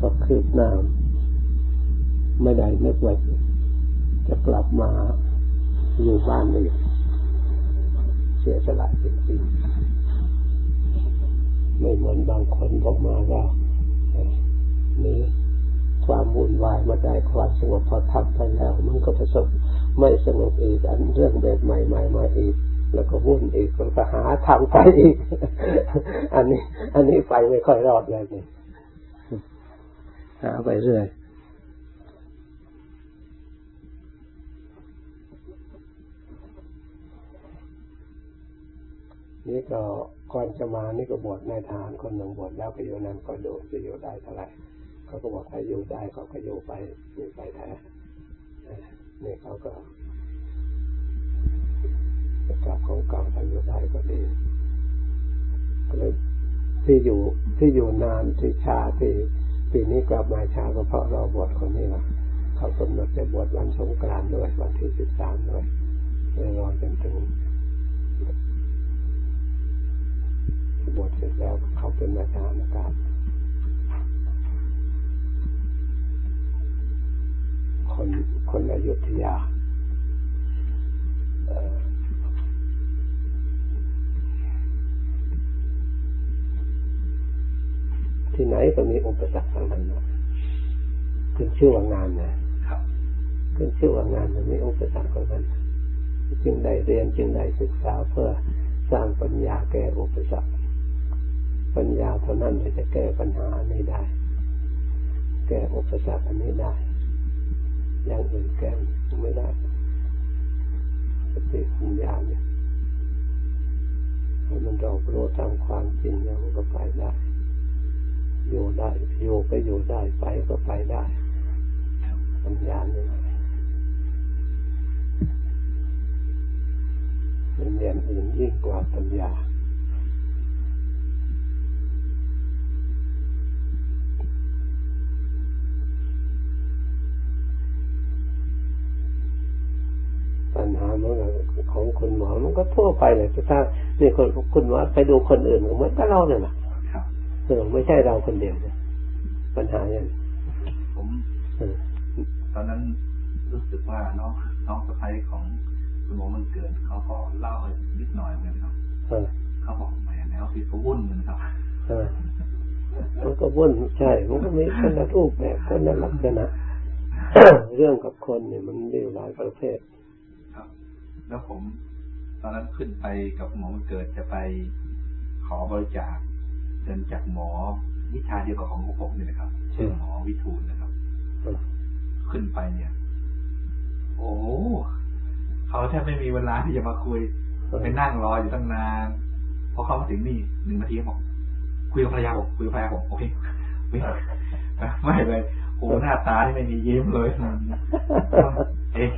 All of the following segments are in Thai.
ก็คืบหน้าไม่ได้นึกไว้จะกลับมาอยู่บ้านนี่เสียสละจริงๆไม่เหมือนบางคนบอกมาว่านี่ความวุ่นวายมาได้ความสงบพอทำไปแล้ว มันก็ประสบไม่สงบอีกอันเรื่องแบบใหม่ๆมาอีก แล้วก็วุ่นอีกแล้วก็หาทางไปอีก อันนี้ อันนี้ไปไม่ค่อยรอดเลยเนี่ย หาไปเรื่อยนี่ก็ก่อนจะมานี่ก็บวชในทหารคนหนึ่งบวชแล้วก็อยู่นั้นก็ดูจะอยู่ได้เท่าไหร่เขาก็บอกถ้าอยู่ได้เขาก็อยู่ไปอยู่ไปแท้นี่เขาก็จะกลับของเก่าถ้าอยู่ได้ก็ดีก็เลยที่อยู่ที่อยู่นานที่ชาที่ ปีนี้กลับมาช้าก็เพราะเราบวชคนนี้ละเขากำหนดจะบวชวันสงกรานต์ด้วยวันที่สิบสามด้วยเลยรอจนถึงบวชเสร็จแล้วเขาเป็นอาจารย์นะครับคนคนอยุธยา ชื่อว่างานนะขึ้นชื่อว่างานมันมีอุปสรรคของมันจึงได้เรียนจึงได้ศึกษาเพื่อสร้างปัญญาแก้อุปสรรคปัญญาเท่านั้นจะแก้ปัญหาอันนี้ได้ แก้อุปสรรคอันนี้ได้ อย่างอื่นแก้ไม่ได้สติปัญญาเนี่ยมันรอบรู้ตามความจริงแล้วมันก็ไปได้ อยู่ได้อยู่ก็อยู่ได้ไปก็ไปได้ ปัญญาเนี่ยเป็นเรียนอื่นยิ่งกว่าปัญญา ปัญหาเมื่อของคุณหมอมันก็ทั่วไปเลยถ้านี่คนคุณหมอไปดูคนอื่นเหมือนกับเราเนี่ยนะเออไม่ใช่เราคนเดียวนะปัญหาอย่างผม ตอนนั้นรู้สึกว่าน้องน้องสะพ้ายของคุณหมอมันเกิดเขาก็เล่านิดหน่อยเหมือนกันครับเขาบอกแหมแนวที่เขาวุ่นเหมือนครับมันก็วุ่นใช่มันก็มีคนละรูปแบบคนละลักษณะเรื่องกับคนเนี่ยมันมีหลายประเภทแล้วผม ตอนนั้นขึ้นไปกับหมอมันเกิดจะไปขอบริจาคเงินจากหมอวิชาเดียวกับของผมเนี่ยนะครับชื่อหมอวิทูลนะครับ ขึ้นไปเนี่ย โอ้เขาแทบไม่มีเวลาที่จะมาคุยไปนั่งรออยู่ตั้งนานพอเข้ามาถึงนี่หนึ่งนาทีบอกคุยกับภรรยาบอกคุยกับภรรยาบอกโอเคไม่ไม่เลยโอ้หน้าตาที่ไม่มียิ้มเลยเอ๊ะ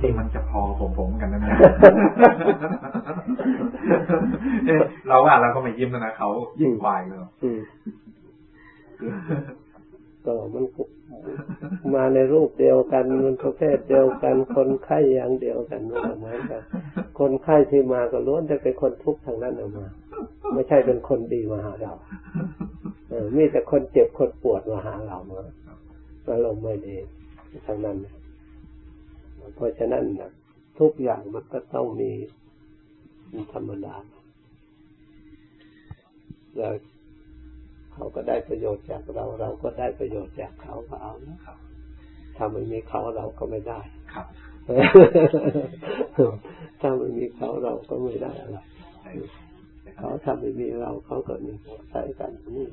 ที่มันจะพอผมผมกันนะเนี่ยเราว่าเราก็ไม่ยิ้มนะเขายิ่งวายเลย ก็มันมาในรูปเดียวกันมันประเภทเดียวกัน คนไข้อย่างเดียวกันเหมือนกัน คนไข้ที่มาก็ล้วนจะเป็นคนทุกข์ทางนั้นออกมา ไม่ใช่เป็นคนดีมาหาเราเออมีแต่คนเจ็บคนปวดมาหาเรามาอารมณ์ไม่ดีทางนั้นเพราะฉะนั้นนะทุกอย่างมันก็ต้องมีธรรมดาแล้ว เขาก็ได้ประโยชน์จากเรา เราก็ได้ประโยชน์จากเขาก็เอานะครับถ้าไม่มีเขาเราก็ไม่ได้ครับถ้าไม่มีเขาเราก็ไม่ได้อะไรเขาถ้าไม่มีเราเขาก็มีใช้กันนี่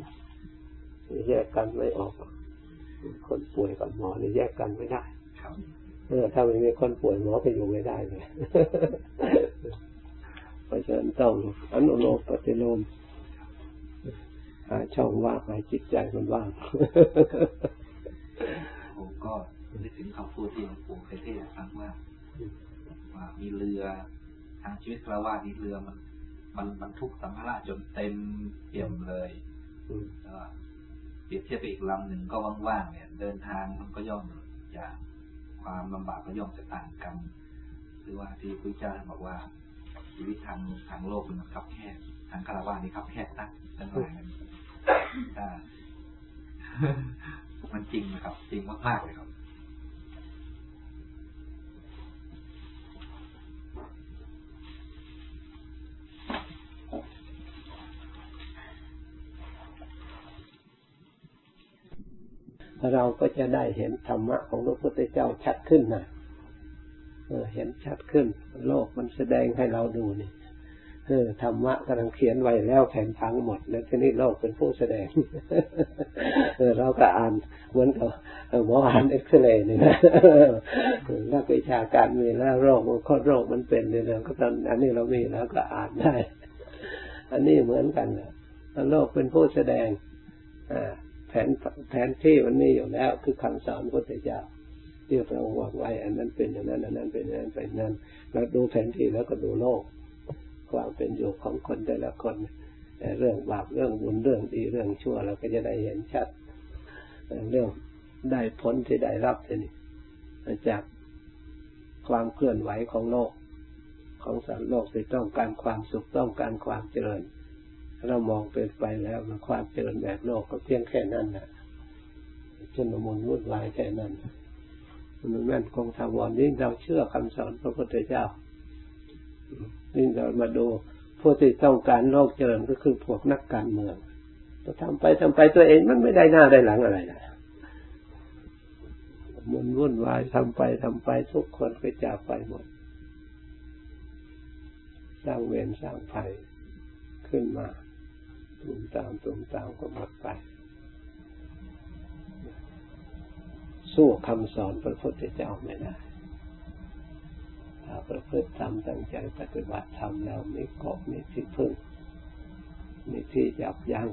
แยกกันไม่ออก คนป่วยกับหมอนี่แยกกันไม่ได้เออถ้าไม่มีคนป่วยหมอก็อยู่ไม่ได้เลยเพราะฉะนั้นต้องอนุโลมปฏิโลม หาช่องว่างให้จิตใจมันว่างผมก็นึกถึงคำพูดที่หลวงปู่เคยเทศฟังว่าว่ามีเรือทางชีวิตคราวานี้เรือมัน มันบรรทุกสัมภาระจนเต็มเปี่ยมเลยเปรียบเทียบไปอีกลำหนึ่งก็ว่างๆเนี่ย เดินทางมันก็ย่อมจะความลำบากก็ย่อมจะต่างกันหรือว่าที่พระเจ้าบอกว่าชีวิตทางทางโลกมันคับแคบ ทางคารวะนี่คับแคบตั้งตั้งหลายกันถ้ามันจริงนะครับ จริงมากๆเลยครับเราก็จะได้เห็นธรรมะของพระพุทธเจ้าชัดขึ้นนะเออเห็นชัดขึ้น โลกมันแสดงให้เราดูนี่ เออธรรมะกำลังเขียนไว้แล้วแผ่นพังหมด แล้วทีนี้โลกเป็นผู้แสดงเออเราก็อ่านเหมือนกับหมออ่านเอ็กซเรย์นี่นะนักวิชาการมีแล้วโรคมันข้อโรคมันเป็นเนี่ยก็ตอนอันนี้เรามีแล้วก็อ่านได้ อันนี้เหมือนกันนะโลกเป็นผู้แสดงอ่าแผนแผนที่มันมีอยู่แล้ว คือคำสอนพระพุทธเจ้าที่พระองค์วางไว้ อันนั้นเป็นอย่างนั้น อันนั้นเป็นอย่างนั้นเป็นนั้นเราดูแผนที่แล้วก็ดูโลก ความเป็นอยู่ของคนแต่ละคน เรื่องบาปเรื่องบุญเรื่องดีเรื่องชั่วเราก็จะได้เห็นชัดเรื่องได้ผลที่ได้รับนี้จากความเคลื่อนไหวของโลก ของสัตว์โลกที่ต้องการความสุขต้องการความเจริญ เรามองเป็นไปแล้วมันความเจริญแบบโลกก็เพียงแค่นั้นนะจนมนวุ่นวายแค่นั้นมันแม่นคงทาวรยิ่งเราเชื่อคำสอนพระพุทธเจ้า ยิ่เรามาดูผู้ที่ต้องการโลกเจริญก็คือพวกนักการเมืองก็ทำไปทำไปตัวเองมันไม่ได้หน้าได้หลังอะไรนะมันวุ่นวายทำไปทำไปทุกคนไปจากไปหมด สร้างเวรสร้างภัยขึ้นมาตุมตามตุมตามก็หมดไป สู้คำสอนพระพุทธเจ้าไม่ได้าประพฤติทำตั้งใจปฏิบัติทำแล้วมีเกาะมีที่พึ่งมีที่จับยัง้ง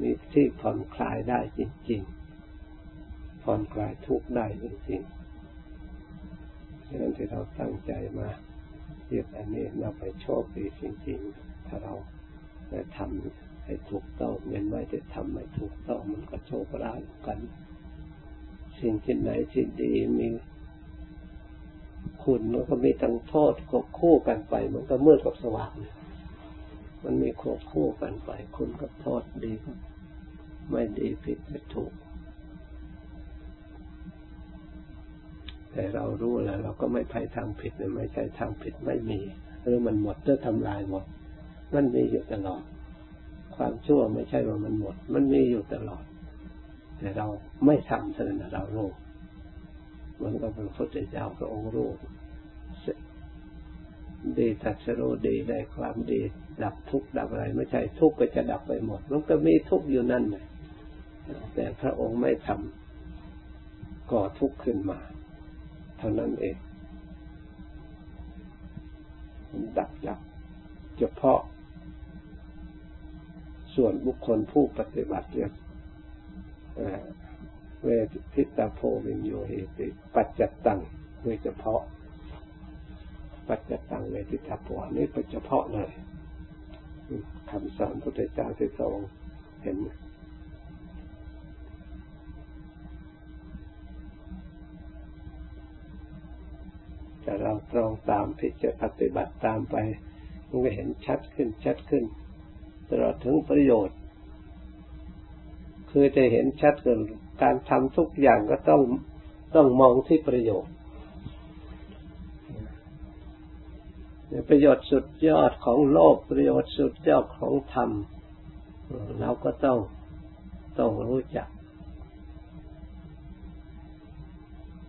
มีที่ผ่อนคลายได้จริงๆผ่อนคลายทุกข์ได้จริงๆดังนั้นที่เราตั้งใจมาเรียกอันนี้เราไปโชคดีจริงๆ ถ้าเราแต่ทำให้ถูกต้องเว้นไว้แต่ทำไม่ถูกต้องมันก็โชคร้ายกัน สิ่งที่ไหนที่ดีมี คุณมันก็มีทั้งโทษควบคู่กันไป มันก็มืดกับสว่างมันมีควบคู่กันไป คุณกับโทษดีก็ไม่ดีผิดไม่ถูก แต่เรารู้แล้ว เราก็ไม่ไปทางผิดไม่ใช่ทางผิดไม่มีหรือมันหมดเพื่อทำลายหมด มันมีอยู่ตลอด ความชั่วไม่ใช่ว่ามันหมด มันมีอยู่ตลอด แต่เราไม่ทำเท่านั้นเรารู้ เหมือนกับพระพุทธเจ้าพระองค์รู้ดีตัดสรู้ดีได้ความดี ดับทุกข์ดับอะไร ไม่ใช่ทุกข์ก็จะดับไปหมดมันก็มีทุกข์อยู่นั่นแหละแต่พระองค์ไม่ทำก่อทุกข์ขึ้นมา เท่านั้นเองดับดับเฉพาะ ส่วนบุคคลผู้ปฏิบัติเรีย เวทิตาโพวิญโยเหติปัจจตังโดยเฉพาะ ปัจจตังเวทิตาโพนี่เป็นเฉพาะเลยคำสอนพุทธเจ้าที่ทรงเห็นแต่เราตรองตามที่จะปฏิบัติตามไปมันก็เห็นชัดขึ้นชัดขึ้นตลอดถึงประโยชน์ คือจะเห็นชัดเกิน การทำทุกอย่างก็ต้องต้องมองที่ประโยชน์ประโยชน์สุดยอดของโลกประโยชน์สุดยอดของธรรมเราก็ต้องต้องรู้จัก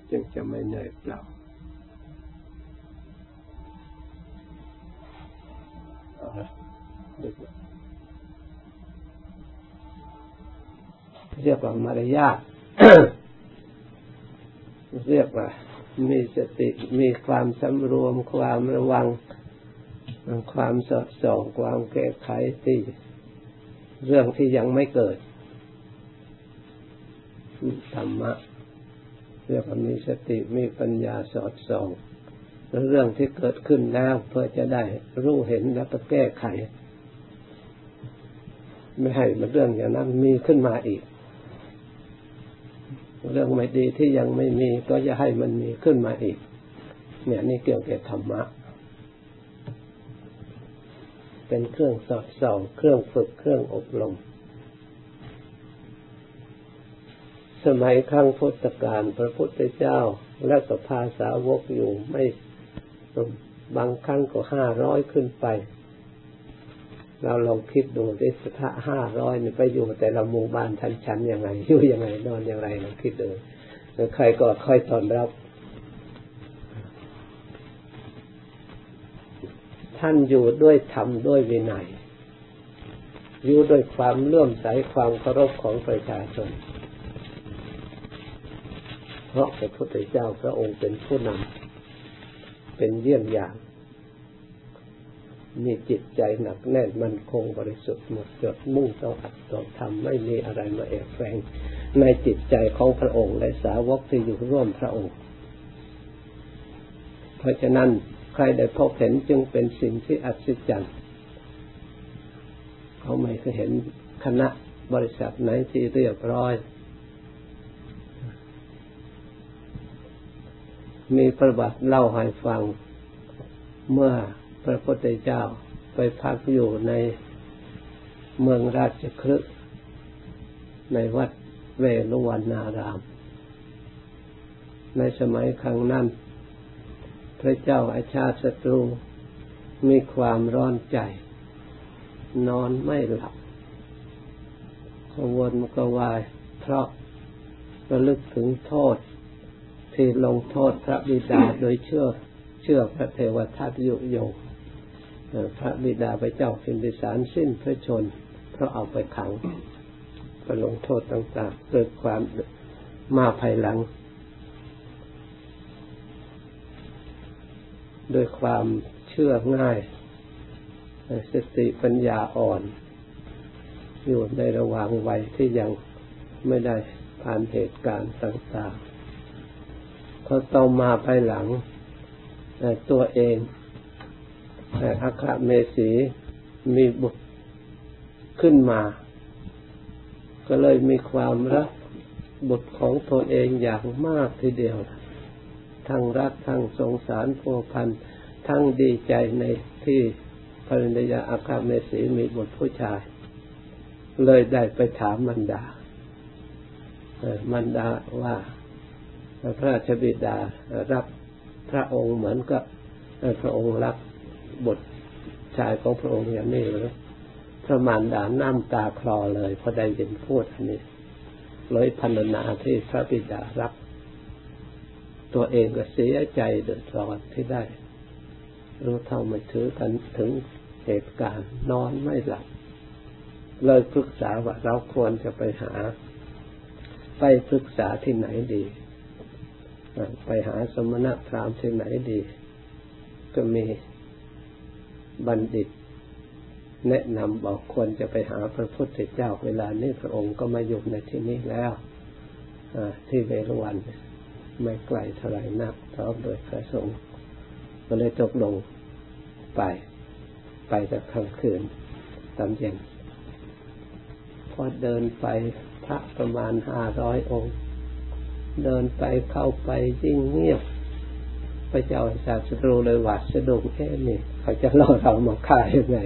จึงจะไม่เหนื่อยเปล่าเรียกว่ามารยาทเรียกว่า มีสติมีความสำรวมความระวัง ความสอดส่องความแก้ไขที่เรื่องที่ยังไม่เกิดธรรมะเรียกว่ามีสติมีปัญญาสอดส่องเรื่องที่เกิดขึ้นแล้วเพื่อจะได้รู้เห็นแล้วก็แก้ไข ไม่ให้มันเรื่องอย่างนั้นมีขึ้นมาอีก เรื่องไม่ดีที่ยังไม่มีก็จะให้มันมีขึ้นมาอีก เนี่ยนี่เกี่ยวกับธรรมะ เป็นเครื่องสอดส่องเครื่องฝึกเครื่องอบรม สมัยครั้งพุทธกาลพระพุทธเจ้าและสภาสาวกอยู่ไม่บางครั้งก็ห้าร้อยขึ้นไป เราลองคิดดูดิสถาห้าร้อยนี่ไปอยู่แต่ละหมู่บ้านชั้นชั้นยังไงอยู่ยังไงนอนยังไงลองคิดดูใครก็ค่อยตอนรับ ท่านอยู่ด้วยธรรมด้วยวินัยอยู่ด้วยความเลื่อมใสความเคารพของประชาชน เพราะพระพุทธเจ้าพระองค์เป็นผู้นำเป็นเยี่ยมอย่าง มีจิตใจหนักแน่นมันคงบริสุทธิ์หมดจดมุ่งต่ออัตต่อธรรมไม่มีอะไรมาแอบแฝงในจิตใจของพระองค์และสาวกที่อยู่ร่วมพระองค์ เพราะฉะนั้นใครได้พบเห็นจึงเป็นสิ่งที่อัศจรรย์เขาไม่เคยเห็นคณะบริษัทไหนที่เรียบร้อย มีประวัติเล่าให้ฟังเมื่อ พระพุทธเจ้าไปพักอยู่ในเมืองราชคฤห์ในวัดเวลุวันนาราม ในสมัยครั้งนั้น พระเจ้าอาชาติศัตรูมีความร้อนใจ นอนไม่หลับกวนกวาย เพราะระลึกถึงโทษ ที่ลงโทษพระบิดาโดยเชื่อเชื่อพระเทวทัตยุโยง พระบิดาพระเจ้าพิมพิสารสิ้นพระชน เพราะเอาไปขังก็ลงโทษต่างๆเกิดความมาภายหลัง โดยความเชื่อง่าย สติปัญญาอ่อน อยู่ในระหว่างวัยที่ยังไม่ได้ผ่านเหตุการณ์ต่างๆพอต่อมาภายหลังตัวเอง อาคาเมสีมีบุตรขึ้นมา ก็เลยมีความรักบุตรของตนเองอย่างมากทีเดียว ทั้งรักทั้งสงสารพัวพัน ทั้งดีใจในที่ภริยาอาคาเมสีมีบุตรผู้ชาย เลยได้ไปถามมันดา มันดาว่าพระราชบิดารับพระองค์เหมือนกับพระองค์รัก บุตรชายของพระองค์อย่างนี้หรือพระมารดาน้ำตาคลอเลยพอได้ยินพูดอันนี้เลยพันนาที่พระบิดารับ ตัวเองก็เสียใจเดือดร้อนที่ได้ รู้เท่าไม่ถือกันถึงเหตุการณ์นอนไม่หลับ เลยปรึกษาว่าเราควรจะไปหา ไปปรึกษาที่ไหนดี ไปหาสมณะพราหมณ์ที่ไหนดี ก็มี บัณฑิต แนะนำบอกควรจะไปหาพระพุทธเจ้าเวลานี้พระองค์ก็มาอยู่ในที่นี้แล้วที่เวรวันไม่ไกลเท่าไรนักพร้อมโดยพระสงฆ์ก็เลยตกลงไป ไปจากกลางคืนตอนเย็นพอเดินไปพระประมาณห้าร้อยองค์ เดินไปเข้าไปยิ่งเงียบ พระเจ้าศาสตรูเลยหวาดสะดุ้งแค่นี้เขาจะล่อเรามาฆ่ายังไง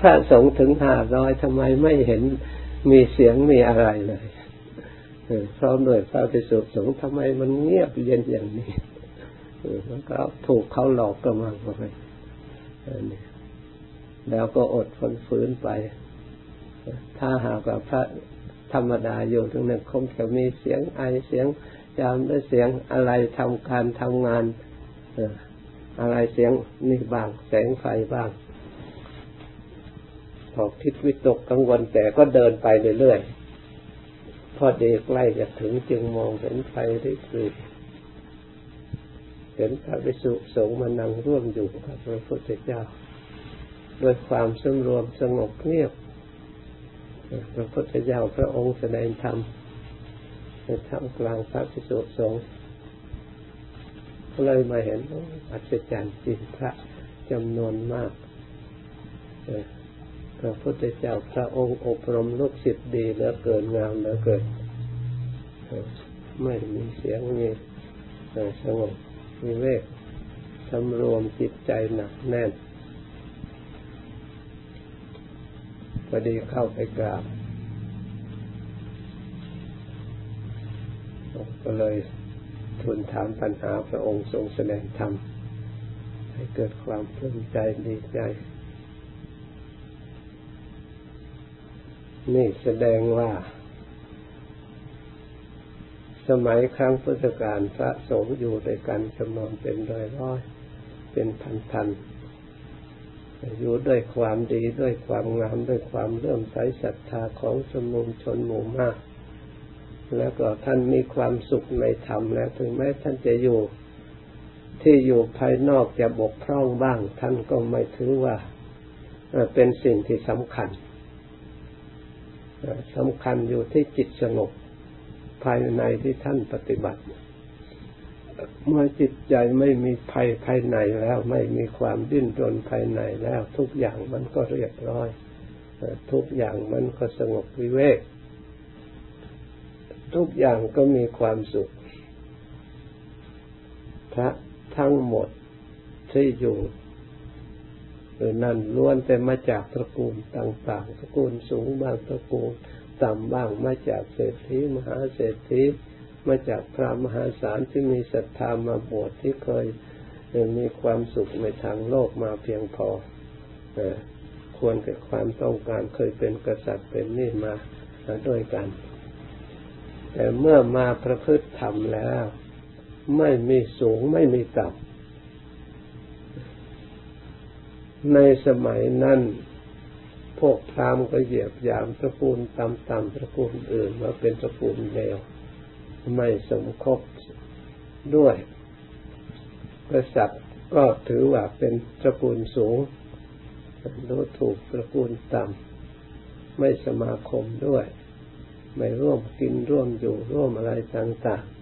พระสงฆ์ถึงห้าร้อยทำไมไม่เห็นมีเสียงมีอะไรเลยพร้อมด้วยพระภิกษุสงฆ์ทำไมมันเงียบเย็นอย่างนี้มันก็ถูกเขาหลอกกระมังไปแล้วก็อดทนฝืนไป ถ้าหากว่าพระธรรมดาอยู่ตรงนั้นคงจะมีเสียงไอเสียง จามด้วยเสียงอะไรทำการทำงานอะไรเสียงนี่บ้าง แสงไฟบ้างพอคิดวิตกกังวลแต่ก็เดินไปเรื่อยๆพอเด็กใกล้จะถึงจึงมองเห็นไฟได้คือเห็นพระวิสุสงฆ์มานั่งร่วมอยู่กับพระพุทธเจ้าด้วยความสมรวมสงบเงียบพระพุทธเจ้าพระองค์แสดงธรรม ในท่ามกลางพระภิกษุสงฆ์เลยมาเห็นอัศจรรย์จริงพระจำนวนมากพระพุทธเจ้าพระองค์อบรมลูกศิษย์ดีเหลือเกินงามเหลือเกินไม่มีเสียงมีสงบมีเวกสำรวมจิตใจหนักแน่นพอดีเข้าไปกราบ ก็เลยทูลถามปัญหาพระองค์ทรงแสดงธรรมให้เกิดความปลื้มใจดีใจ นี่แสดงว่า สมัยครั้งพุทธกาลพระสงฆ์อยู่ด้วยกันจำนวนเป็นร้อยร้อยเป็นพันพันอยู่ด้วยความดีด้วยความงามด้วยความเลื่อมใสศรัทธาของสมุมชนหมู่มาก แล้วก็ท่านมีความสุขในธรรมแล้วถึงแม้ท่านจะอยู่ที่อยู่ภายนอกจะบกพร่องบ้าง ท่านก็ไม่ถือว่าเป็นสิ่งที่สำคัญสำคัญอยู่ที่จิตสงบภายในที่ท่านปฏิบัติ เมื่อจิตใจไม่มีภัยภายในแล้ว ไม่มีความดิ้นรนภายในแล้ว ทุกอย่างมันก็เรียบร้อย ทุกอย่างมันก็สงบวิเวก ทุกอย่างก็มีความสุขพระทั้งหมดที่อยู่หรือนั่นล้วนแต่มาจากตระกูลต่างๆ ตระกูลสูงบ้างตระกูลต่ำบ้างมาจากเศรษฐีมหาเศรษฐีมาจากพระมหาศาลที่มีศรัทธามาบวชที่เคยมีความสุขในทางโลกมาเพียงพอควรกับความต้องการเคยเป็นกษัตริย์เป็นนี่มาด้วยกัน แต่เมื่อมาประพฤติธรรมแล้ว ไม่มีสูงไม่มีต่ำในสมัยนั้นพวกพราหมณ์ก็เหยียบยามตระกูลต่ำๆตระกูลอื่นว่าเป็นตระกูลเลวไม่สมคบด้วยกษัตริย์ก็ถือว่าเป็นตระกูลสูงรู้ถูกตระกูลต่ำไม่สมาคมด้วย ไม่ร่วมกินร่วมอยู่ร่วมอะไรต่างๆ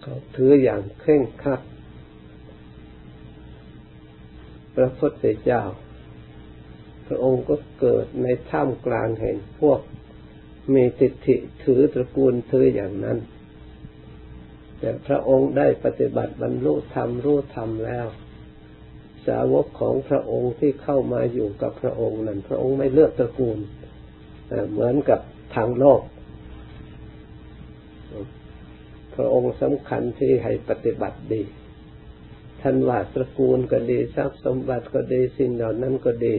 เขาถืออย่างเคร่งครัดพระพุทธเจ้า พระองค์ก็เกิดในท่ามกลางแห่งพวกมีติฐิถือตระกูลถืออย่างนั้น แต่พระองค์ได้ปฏิบัติบรรลุธรรมรู้ธรรมแล้ว สาวกของพระองค์ที่เข้ามาอยู่กับพระองค์นั้นพระองค์ไม่เลือกตระกูลเหมือนกับทางโลก พระองค์สำคัญที่ให้ปฏิบัติดีท่านว่าตระกูลก็ดีทรัพย์สมบัติก็ดีสิ่งเหล่านั้นก็ดี